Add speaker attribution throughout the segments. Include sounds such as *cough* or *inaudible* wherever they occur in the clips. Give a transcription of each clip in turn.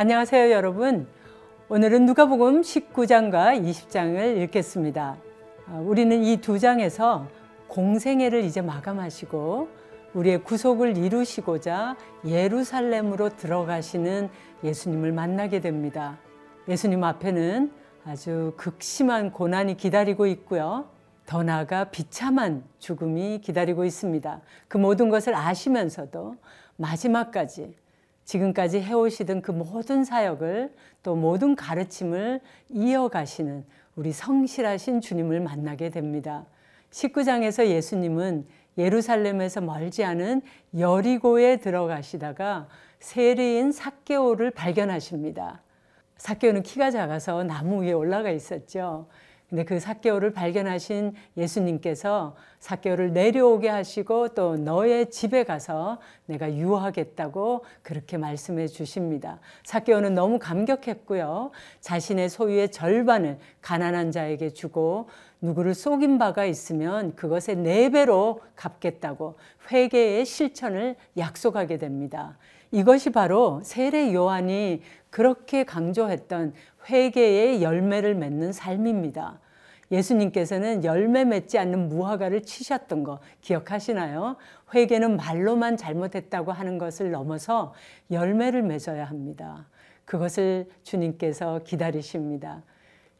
Speaker 1: 안녕하세요, 여러분. 오늘은 누가복음 19장과 20장을 읽겠습니다. 아, 우리는 이 두 장에서 공생애를 이제 마감하시고 우리의 구속을 이루시고자 예루살렘으로 들어가시는 예수님을 만나게 됩니다. 예수님 앞에는 아주 극심한 고난이 기다리고 있고요. 더 나아가 비참한 죽음이 기다리고 있습니다. 그 모든 것을 아시면서도 마지막까지 지금까지 해오시던 그 모든 사역을 또 모든 가르침을 이어가시는 우리 성실하신 주님을 만나게 됩니다. 19장에서 예수님은 예루살렘에서 멀지 않은 여리고에 들어가시다가 세리인 삭개오를 발견하십니다. 삭개오는 키가 작아서 나무 위에 올라가 있었죠. 근데 그 삭개오를 발견하신 예수님께서 삭개오를 내려오게 하시고 또 너의 집에 가서 내가 유하겠다고 그렇게 말씀해 주십니다. 삭개오는 너무 감격했고요. 자신의 소유의 절반을 가난한 자에게 주고 누구를 속인 바가 있으면 그것의 네 배로 갚겠다고 회개의 실천을 약속하게 됩니다. 이것이 바로 세례 요한이 그렇게 강조했던 회개의 열매를 맺는 삶입니다. 예수님께서는 열매 맺지 않는 무화과를 치셨던 거 기억하시나요? 회개는 말로만 잘못했다고 하는 것을 넘어서 열매를 맺어야 합니다. 그것을 주님께서 기다리십니다.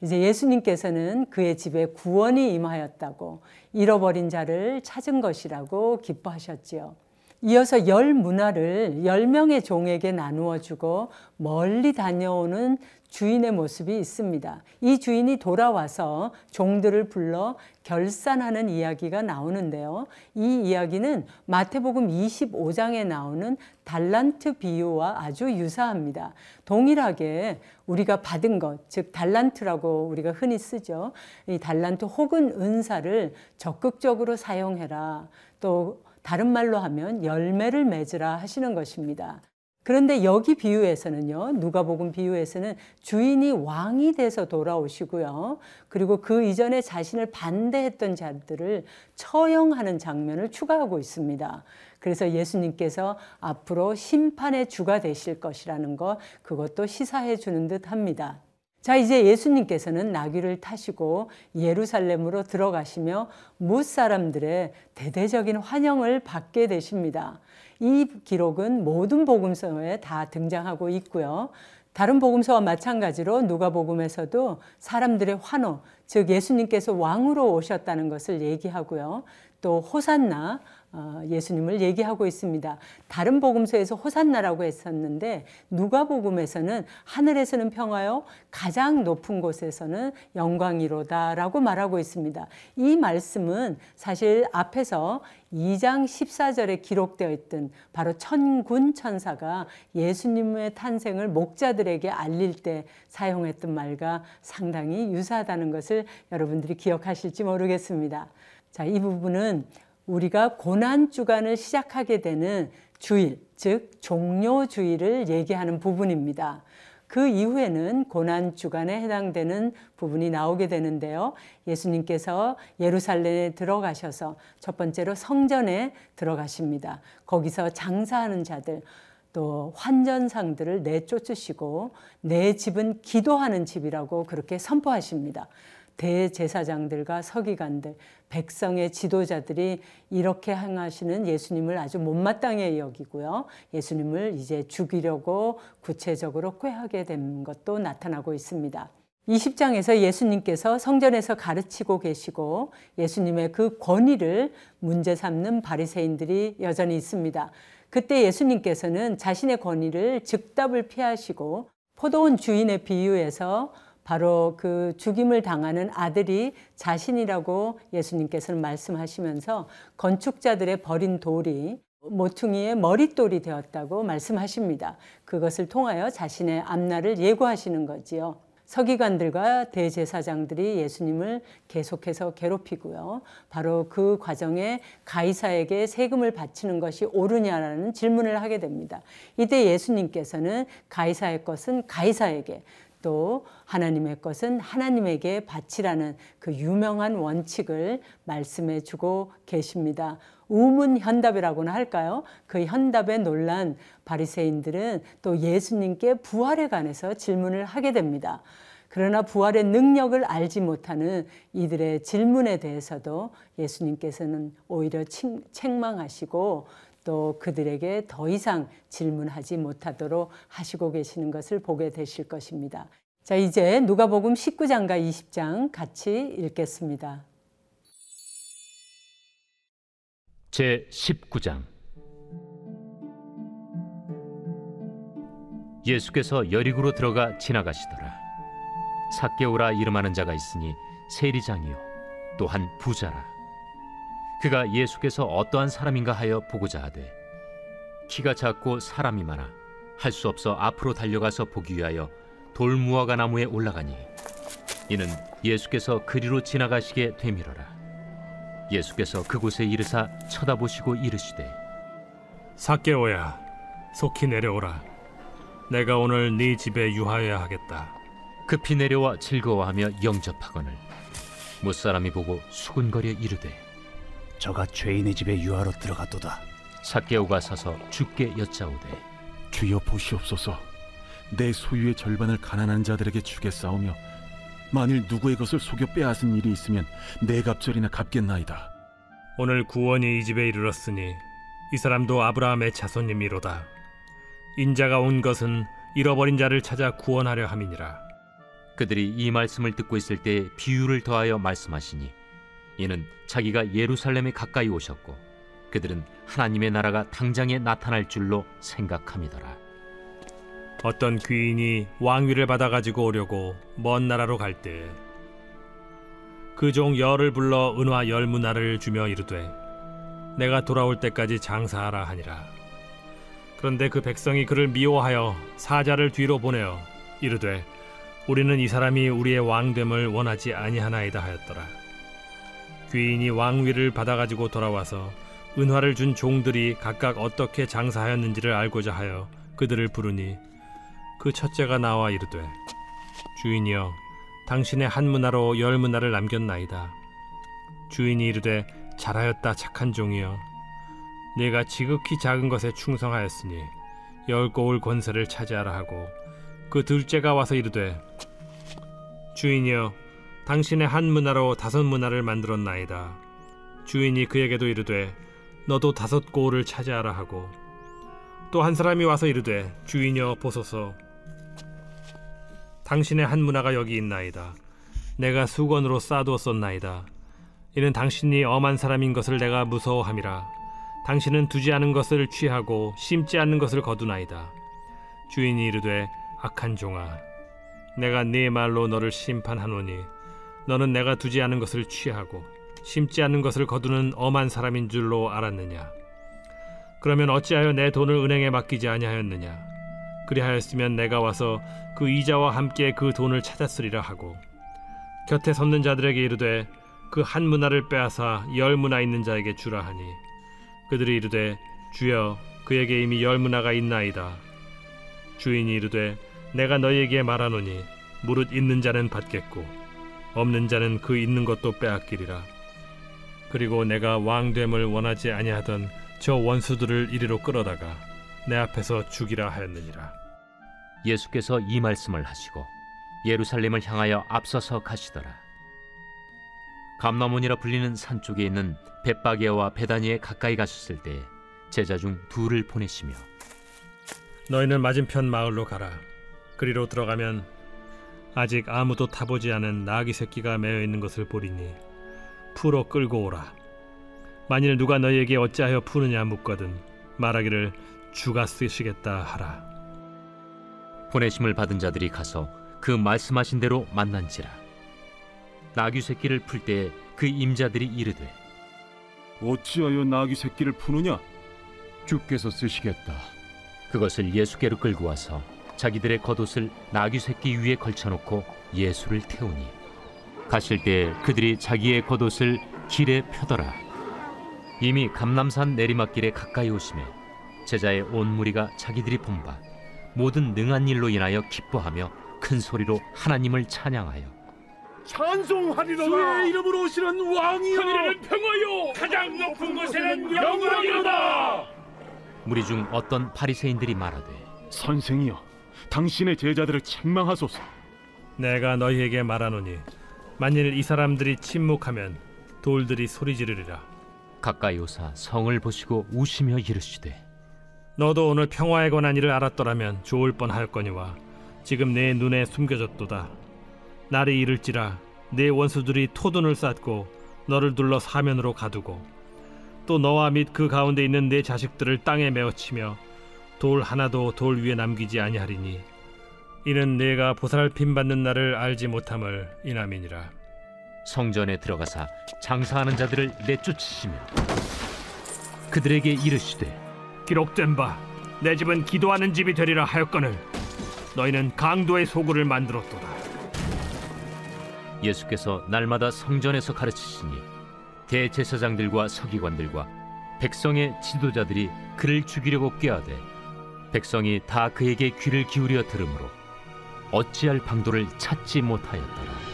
Speaker 1: 이제 예수님께서는 그의 집에 구원이 임하였다고 잃어버린 자를 찾은 것이라고 기뻐하셨지요. 이어서 열 문화를 열 명의 종에게 나누어 주고 멀리 다녀오는 주인의 모습이 있습니다. 이 주인이 돌아와서 종들을 불러 결산하는 이야기가 나오는데요. 이 이야기는 마태복음 25장에 나오는 달란트 비유와 아주 유사합니다. 동일하게 우리가 받은 것, 즉 달란트라고 우리가 흔히 쓰죠. 이 달란트 혹은 은사를 적극적으로 사용해라. 또 다른 말로 하면 열매를 맺으라 하시는 것입니다. 그런데 여기 비유에서는요, 누가복음 비유에서는 주인이 왕이 돼서 돌아오시고요. 그리고 그 이전에 자신을 반대했던 자들을 처형하는 장면을 추가하고 있습니다. 그래서 예수님께서 앞으로 심판의 주가 되실 것이라는 것, 그것도 시사해 주는 듯 합니다. 자, 이제 예수님께서는 나귀를 타시고 예루살렘으로 들어가시며 못 사람들의 대대적인 환영을 받게 되십니다. 이 기록은 모든 복음서에 다 등장하고 있고요. 다른 복음서와 마찬가지로 누가복음에서도 사람들의 환호, 즉 예수님께서 왕으로 오셨다는 것을 얘기하고요. 또 호산나 어, 예수님을 얘기하고 있습니다. 다른 복음서에서 호산나라고 했었는데 누가복음에서는 하늘에서는 평화요 가장 높은 곳에서는 영광이로다라고 말하고 있습니다. 이 말씀은 사실 앞에서 2장 14절에 기록되어 있던 바로 천군 천사가 예수님의 탄생을 목자들에게 알릴 때 사용했던 말과 상당히 유사하다는 것을 여러분들이 기억하실지 모르겠습니다. 자, 이 부분은 우리가 고난 주간을 시작하게 되는 주일, 즉 종료 주일을 얘기하는 부분입니다. 그 이후에는 고난 주간에 해당되는 부분이 나오게 되는데요. 예수님께서 예루살렘에 들어가셔서 첫 번째로 성전에 들어가십니다. 거기서 장사하는 자들 또 환전상들을 내쫓으시고 내 집은 기도하는 집이라고 그렇게 선포하십니다. 대제사장들과 서기관들, 백성의 지도자들이 이렇게 행하시는 예수님을 아주 못마땅해 여기고요. 예수님을 이제 죽이려고 구체적으로 꾀하게 된 것도 나타나고 있습니다. 20장에서 예수님께서 성전에서 가르치고 계시고 예수님의 그 권위를 문제 삼는 바리새인들이 여전히 있습니다. 그때 예수님께서는 자신의 권위를 즉답을 피하시고 포도원 주인의 비유에서 바로 그 죽임을 당하는 아들이 자신이라고 예수님께서는 말씀하시면서 건축자들의 버린 돌이 모퉁이의 머릿돌이 되었다고 말씀하십니다. 그것을 통하여 자신의 앞날을 예고하시는 거지요. 서기관들과 대제사장들이 예수님을 계속해서 괴롭히고요. 바로 그 과정에 가이사에게 세금을 바치는 것이 옳으냐라는 질문을 하게 됩니다. 이때 예수님께서는 가이사의 것은 가이사에게 또 하나님의 것은 하나님에게 바치라는 그 유명한 원칙을 말씀해 주고 계십니다. 우문 현답이라고나 할까요? 그 현답에 놀란 바리새인들은 또 예수님께 부활에 관해서 질문을 하게 됩니다. 그러나 부활의 능력을 알지 못하는 이들의 질문에 대해서도 예수님께서는 오히려 책망하시고 또 그들에게 더 이상 질문하지 못하도록 하시고 계시는 것을 보게 되실 것입니다. 자, 이제 누가복음 19장과 20장 같이 읽겠습니다.
Speaker 2: 제 19장 예수께서 여리고로 들어가 지나가시더라. 삭개오라 이름하는 자가 있으니 세리장이요 또한 부자라. 그가 예수께서 어떠한 사람인가 하여 보고자 하되 키가 작고 사람이 많아 할 수 없어 앞으로 달려가서 보기 위하여 돌무화과 나무에 올라가니 이는 예수께서 그리로 지나가시게 되밀어라. 예수께서 그곳에 이르사 쳐다보시고 이르시되
Speaker 3: 삭개오야 속히 내려오라. 내가 오늘 네 집에 유하여야 하겠다.
Speaker 2: 급히 내려와 즐거워하며 영접하거늘 무사람이 보고 수군거려 이르되
Speaker 4: 저가 죄인의 집에 유하러 들어갔도다.
Speaker 2: 삭개오가 서서 주께 여짜오되
Speaker 5: 주여 보시옵소서. 내 소유의 절반을 가난한 자들에게 주겠사오며 만일 누구의 것을 속여 빼앗은 일이 있으면 네 갑절이나 갚겠나이다.
Speaker 3: 오늘 구원이 이 집에 이르렀으니 이 사람도 아브라함의 자손님이로다. 인자가 온 것은 잃어버린 자를 찾아 구원하려 함이니라.
Speaker 2: 그들이 이 말씀을 듣고 있을 때 비유를 더하여 말씀하시니 이는 자기가 예루살렘에 가까이 오셨고 그들은 하나님의 나라가 당장에 나타날 줄로 생각함이더라.
Speaker 3: 어떤 귀인이 왕위를 받아 가지고 오려고 먼 나라로 갈 때 그 종 열을 불러 은화 열 문화를 주며 이르되 내가 돌아올 때까지 장사하라 하니라. 그런데 그 백성이 그를 미워하여 사자를 뒤로 보내어 이르되 우리는 이 사람이 우리의 왕됨을 원하지 아니하나이다 하였더라. 귀인이 왕위를 받아 가지고 돌아와서 은화를 준 종들이 각각 어떻게 장사하였는지를 알고자 하여 그들을 부르니 그 첫째가 나와 이르되 주인이여 당신의 한 문화로 열 문화를 남겼나이다. 주인이 이르되 잘하였다 착한 종이여 네가 지극히 작은 것에 충성하였으니 열 고울 권세를 차지하라 하고 그 둘째가 와서 이르되 주인이여 당신의 한 문화로 다섯 문화를 만들었나이다. 주인이 그에게도 이르되 너도 다섯 고울을 차지하라 하고. 또 한 사람이 와서 이르되 주인이여 보소서. 당신의 한 문화가 여기 있나이다. 내가 수건으로 쌓아두었었나이다. 이는 당신이 엄한 사람인 것을 내가 무서워함이라. 당신은 두지 않은 것을 취하고 심지 않는 것을 거두나이다. 주인이 이르되 악한 종아 내가 네 말로 너를 심판하노니 너는 내가 두지 않은 것을 취하고 심지 않는 것을 거두는 엄한 사람인 줄로 알았느냐? 그러면 어찌하여 내 돈을 은행에 맡기지 아니하였느냐? 그리하였으면 내가 와서 그 이자와 함께 그 돈을 찾았으리라 하고 곁에 섰는 자들에게 이르되 그 한 문화를 빼앗아 열 문화 있는 자에게 주라 하니 그들이 이르되 주여 그에게 이미 열 문화가 있나이다. 주인이 이르되 내가 너희에게 말하노니 무릇 있는 자는 받겠고 없는 자는 그 있는 것도 빼앗기리라. 그리고 내가 왕됨을 원하지 아니하던 저 원수들을 이리로 끌어다가 내 앞에서 죽이라 하였느니라.
Speaker 2: 예수께서 이 말씀을 하시고 예루살렘을 향하여 앞서서 가시더라. 감나몬이라 불리는 산 쪽에 있는 벳바게와 베다니에 가까이 가셨을 때 제자 중 둘을 보내시며
Speaker 3: 너희는 맞은편 마을로 가라. 그리로 들어가면 아직 아무도 타보지 않은 나귀 새끼가 매여 있는 것을 보리니 풀어 끌고 오라 만일 누가 너희에게 어찌하여 푸느냐 묻거든 말하기를 주가 쓰시겠다 하라
Speaker 2: 보내심을 받은 자들이 가서 그 말씀하신 대로 만난지라 나귀 새끼를 풀때그 임자들이 이르되
Speaker 5: 어찌하여 나귀 새끼를 푸느냐?
Speaker 6: 주께서 쓰시겠다.
Speaker 2: 그것을 예수께로 끌고 와서 자기들의 겉옷을 나귀 새끼 위에 걸쳐놓고 예수를 태우니 가실 때 그들이 자기의 겉옷을 길에 펴더라. 이미 감남산 내리막길에 가까이 오심에 제자의 온 무리가 자기들이 본 바 모든 능한 일로 인하여 기뻐하며 큰 소리로 하나님을 찬양하여
Speaker 5: 찬송하리로다. 주의 이름으로 오시는 왕이여.
Speaker 7: 하늘에는 평화요. 가장 높은 곳에는 영광이로다.
Speaker 2: 무리 중 어떤 바리새인들이 말하되
Speaker 5: 선생이여 당신의 제자들을 책망하소서.
Speaker 3: 내가 너희에게 말하노니 만일 이 사람들이 침묵하면 돌들이 소리 지르리라.
Speaker 2: 가까이 오사 성을 보시고 우시며 이르시되
Speaker 3: 너도 오늘 평화에 관한 일을 알았더라면 좋을 뻔하였거니와 지금 내 눈에 숨겨졌도다. 날이 이를지라 내 원수들이 토둔을 쌓고 너를 둘러 사면으로 가두고 또 너와 및 그 가운데 있는 내 자식들을 땅에 메어치며 돌 하나도 돌 위에 남기지 아니하리니 이는 내가 보살핌 받는 날을 알지 못함을 이남이니라.
Speaker 2: 성전에 들어가사 장사하는 자들을 내쫓으시며 그들에게 이르시되
Speaker 3: 기록된 바 내 집은 기도하는 집이 되리라 하였거늘 너희는 강도의 소굴을 만들었도다.
Speaker 2: 예수께서 날마다 성전에서 가르치시니 대제사장들과 서기관들과 백성의 지도자들이 그를 죽이려고 꾀하되 백성이 다 그에게 귀를 기울여 들으므로 어찌할 방도를 찾지 못하였더라.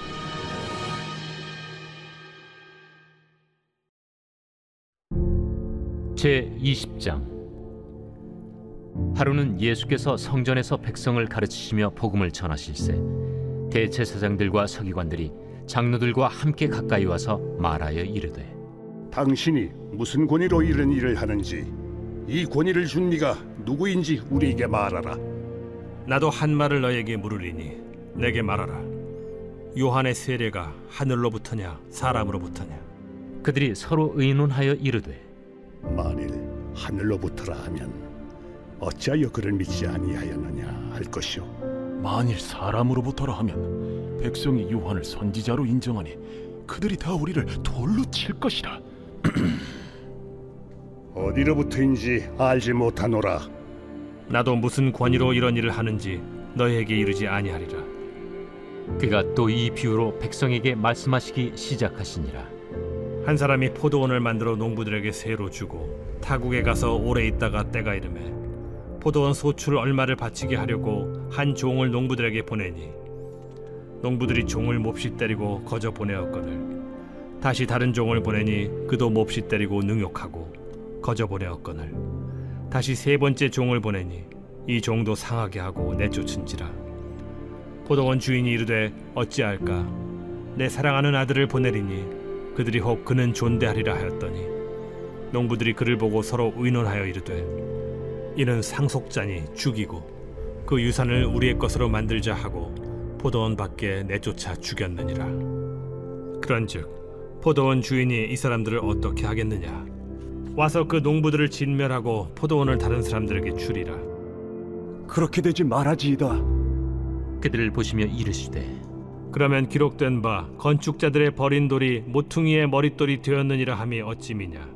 Speaker 2: 제 20장 하루는 예수께서 성전에서 백성을 가르치시며 복음을 전하실세 대제사장들과 서기관들이 장로들과 함께 가까이 와서 말하여 이르되
Speaker 8: 당신이 무슨 권위로 이런 일을 하는지 이 권위를 준 네가 누구인지 우리에게 말하라.
Speaker 3: 나도 한 말을 너에게 물으리니 내게 말하라 요한의 세례가 하늘로부터냐 사람으로부터냐
Speaker 2: 그들이 서로 의논하여 이르되
Speaker 8: 만일 하늘로부터라 하면 어찌하여 그를 믿지 아니하였느냐 할 것이요.
Speaker 5: 만일 사람으로부터라 하면 백성이 요한을 선지자로 인정하니 그들이 다 우리를 돌로 칠 것이라 *clears throat*
Speaker 8: 어디로부터인지 알지 못하노라.
Speaker 3: 나도 무슨 권위로 이런 일을 하는지 너희에게 이르지 아니하리라.
Speaker 2: 그가 또 이 비유로 백성에게 말씀하시기 시작하시니라.
Speaker 3: 한 사람이 포도원을 만들어 농부들에게 새로 주고 타국에 가서 오래 있다가 때가 이르매 포도원 소출 얼마를 바치게 하려고 한 종을 농부들에게 보내니 농부들이 종을 몹시 때리고 거저 보내었거늘. 다시 다른 종을 보내니 그도 몹시 때리고 능욕하고 거저 보내었거늘 다시 세 번째 종을 보내니 이 종도 상하게 하고 내쫓은지라. 포도원 주인이 이르되 어찌할까? 내 사랑하는 아들을 보내리니 그들이 혹 그는 존대하리라 하였더니. 농부들이 그를 보고 서로 의논하여 이르되 이는 상속자니 죽이고 그 유산을 우리의 것으로 만들자 하고 포도원 밖에 내쫓아 죽였느니라. 그런즉 포도원 주인이 이 사람들을 어떻게 하겠느냐 와서 그 농부들을 진멸하고 포도원을 다른 사람들에게 주리라.
Speaker 4: 그렇게 되지 말아지이다.
Speaker 2: 그들을 보시며 이르시되
Speaker 3: 그러면 기록된 바 건축자들의 버린 돌이 모퉁이의 머릿돌이 되었느니라 함이 어찌미냐?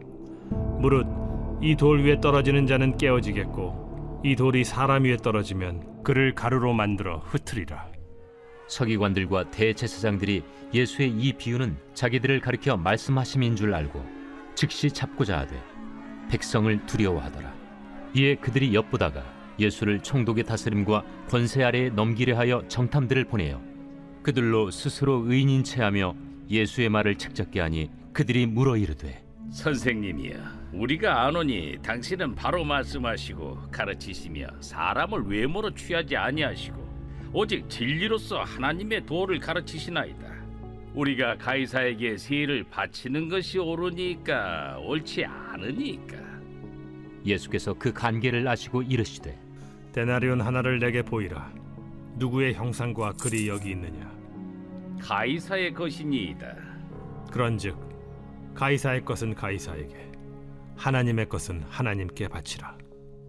Speaker 3: 무릇 이 돌 위에 떨어지는 자는 깨어지겠고 이 돌이 사람 위에 떨어지면 그를 가루로 만들어 흩으리라.
Speaker 2: 서기관들과 대제사장들이 예수의 이 비유는 자기들을 가리켜 말씀하심인 줄 알고 즉시 잡고자 하되 백성을 두려워하더라. 이에 그들이 엿보다가 예수를 총독의 다스림과 권세 아래에 넘기려 하여 정탐들을 보내어 그들로 스스로 의인인 체하며 예수의 말을 책잡게 하니 그들이 물어 이르되
Speaker 7: 선생님이여 우리가 아노니 당신은 바로 말씀하시고 가르치시며 사람을 외모로 취하지 아니하시고 오직 진리로서 하나님의 도를 가르치시나이다 우리가 가이사에게 세를 바치는 것이 옳으니까 옳지 않으니까.
Speaker 2: 예수께서 그 간계를 아시고 이르시되
Speaker 3: 데나리온 하나를 내게 보이라. 누구의 형상과 글이 여기 있느냐?
Speaker 7: 가이사의 것이니이다.
Speaker 3: 그런즉 가이사의 것은 가이사에게 하나님의 것은 하나님께 바치라.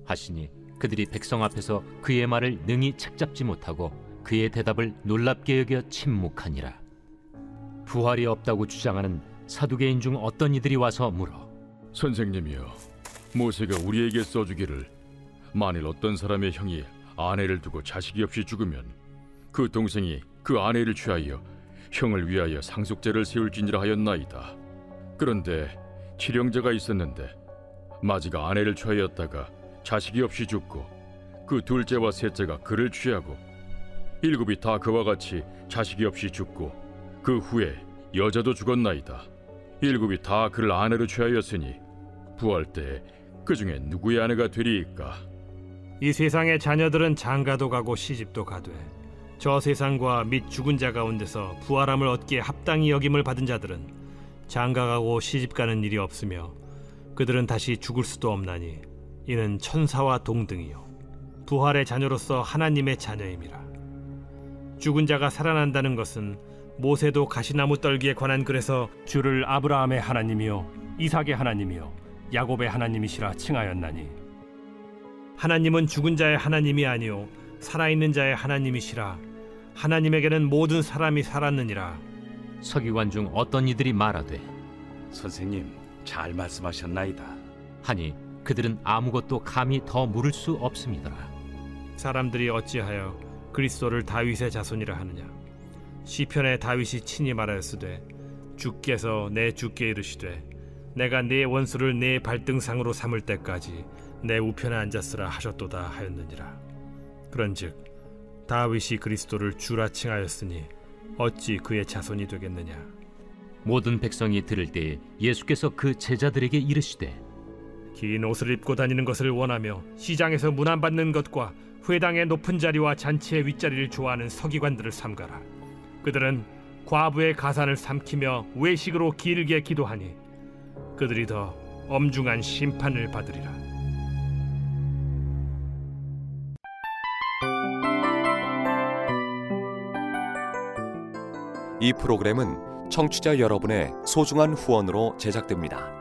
Speaker 2: 하시니 그들이 백성 앞에서 그의 말을 능히 책잡지 못하고 그의 대답을 놀랍게 여겨 침묵하니라 부활이 없다고 주장하는 사두개인 중 어떤 이들이 와서 물어?
Speaker 6: 선생님이여 모세가 우리에게 써주기를 만일 어떤 사람의 형이 아내를 두고 자식이 없이 죽으면 그 동생이 그 아내를 취하여 형을 위하여 상속제를 세울지니라 하였나이다. 그런데 칠형제가 있었는데 마지가 아내를 취하였다가 자식이 없이 죽고 그 둘째와 셋째가 그를 취하고 일곱이 다 그와 같이 자식이 없이 죽고 그 후에 여자도 죽었나이다. 일곱이 다 그를 아내로 취하였으니 부활 때그 중에 누구의 아내가 되리이까?
Speaker 3: 이 세상의 자녀들은 장가도 가고 시집도 가되 저 세상과 및 죽은 자 가운데서 부활함을 얻기에 합당히 여김을 받은 자들은 장가가고 시집가는 일이 없으며 그들은 다시 죽을 수도 없나니 이는 천사와 동등이요 부활의 자녀로서 하나님의 자녀임이라 죽은 자가 살아난다는 것은 모세도 가시나무 떨기에 관한 글에서
Speaker 9: 주를 아브라함의 하나님이요 이삭의 하나님이요 야곱의 하나님이시라 칭하였나니
Speaker 3: 하나님은 죽은 자의 하나님이 아니요 살아있는 자의 하나님이시라 하나님에게는 모든 사람이 살았느니라
Speaker 2: 서기관 중 어떤 이들이 말하되
Speaker 4: 선생님 잘 말씀하셨나이다.
Speaker 2: 하니 그들은 아무것도 감히 더 물을 수 없습니다.
Speaker 3: 사람들이 어찌하여 그리스도를 다윗의 자손이라 하느냐 시편에 다윗이 친히 말하였으되 주께서 내 주께 이르시되 내가 네 원수를 네 발등상으로 삼을 때까지 내 우편에 앉았으라 하셨도다 하였느니라 그런즉 다윗이 그리스도를 주라 칭하였으니 어찌 그의 자손이 되겠느냐
Speaker 2: 모든 백성이 들을 때에 예수께서 그 제자들에게 이르시되
Speaker 3: 긴 옷을 입고 다니는 것을 원하며 시장에서 문안 받는 것과 회당의 높은 자리와 잔치의 윗자리를 좋아하는 서기관들을 삼가라. 그들은 과부의 가산을 삼키며 외식으로 길게 기도하니 그들이 더 엄중한 심판을 받으리라.
Speaker 10: 이 프로그램은 청취자 여러분의 소중한 후원으로 제작됩니다.